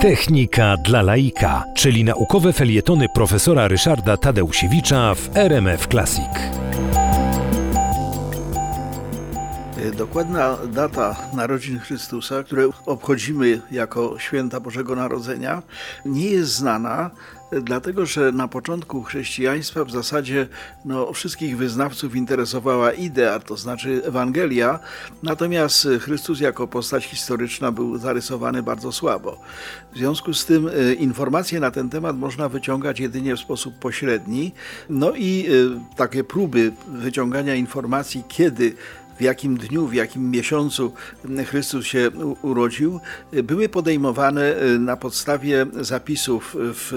Technika dla laika, czyli naukowe felietony profesora Ryszarda Tadeusiewicza w RMF Classic. Dokładna data narodzin Chrystusa, które obchodzimy jako święta Bożego Narodzenia, nie jest znana, dlatego że na początku chrześcijaństwa w zasadzie no, wszystkich wyznawców interesowała idea, to znaczy Ewangelia, natomiast Chrystus jako postać historyczna był zarysowany bardzo słabo. W związku z tym e, informacje na ten temat można wyciągać jedynie w sposób pośredni, no i e, takie próby wyciągania informacji, kiedy w jakim dniu, w jakim miesiącu Chrystus się urodził, były podejmowane y, na podstawie zapisów w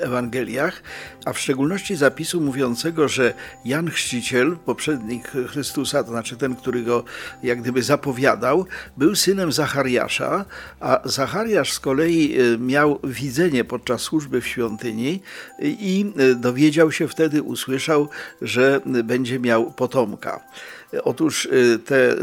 Ewangeliach, a w szczególności zapisu mówiącego, że Jan Chrzciciel, poprzednik Chrystusa, to znaczy ten, który go jak gdyby zapowiadał, był synem Zachariasza, a Zachariasz z kolei y, miał widzenie podczas służby w świątyni i y, dowiedział się wtedy, usłyszał, że będzie miał potomka. Otóż y, te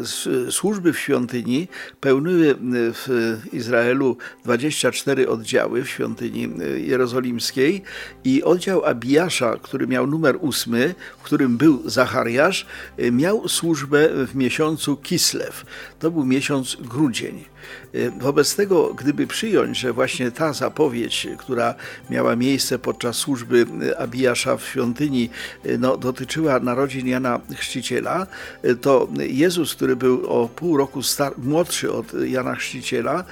służby w świątyni pełniły y, w Izraelu 24 oddziały w świątyni y, jerozolimskiej i oddział Abijasza, który miał numer ósmy, w którym był Zachariasz, miał służbę w miesiącu Kislew. To był miesiąc grudzień. Wobec tego, gdyby przyjąć, że właśnie ta zapowiedź, która miała miejsce podczas służby Abijasza w świątyni, no, dotyczyła narodzin Jana Chrzciciela, to Jezus, który był o pół roku młodszy od Jana Chrzciciela,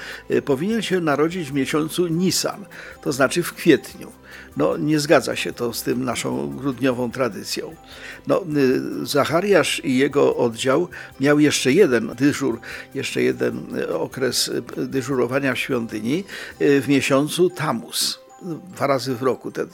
powinien się narodzić w miesiącu Nisan, to znaczy w kwietniu. No, nie zgadza się to z tym naszą grudniową tradycją. No, y, Zachariasz i jego oddział miał jeszcze jeden dyżur, jeszcze jeden okres dyżurowania w świątyni y, w miesiącu Tamus dwa razy w roku te,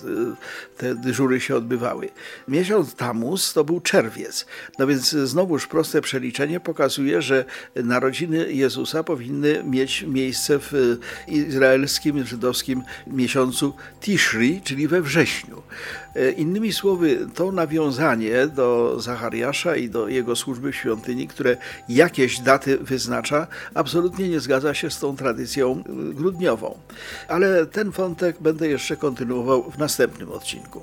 te dyżury się odbywały. Miesiąc Tamus to był czerwiec. No więc znowuż proste przeliczenie pokazuje, że narodziny Jezusa powinny mieć miejsce w izraelskim, żydowskim miesiącu Tishri, czyli we wrześniu. E, innymi słowy, to nawiązanie do Zachariasza i do jego służby w świątyni, które jakieś daty wyznacza, absolutnie nie zgadza się z tą tradycją grudniową. Ale ten wątek będę jeszcze kontynuował w następnym odcinku.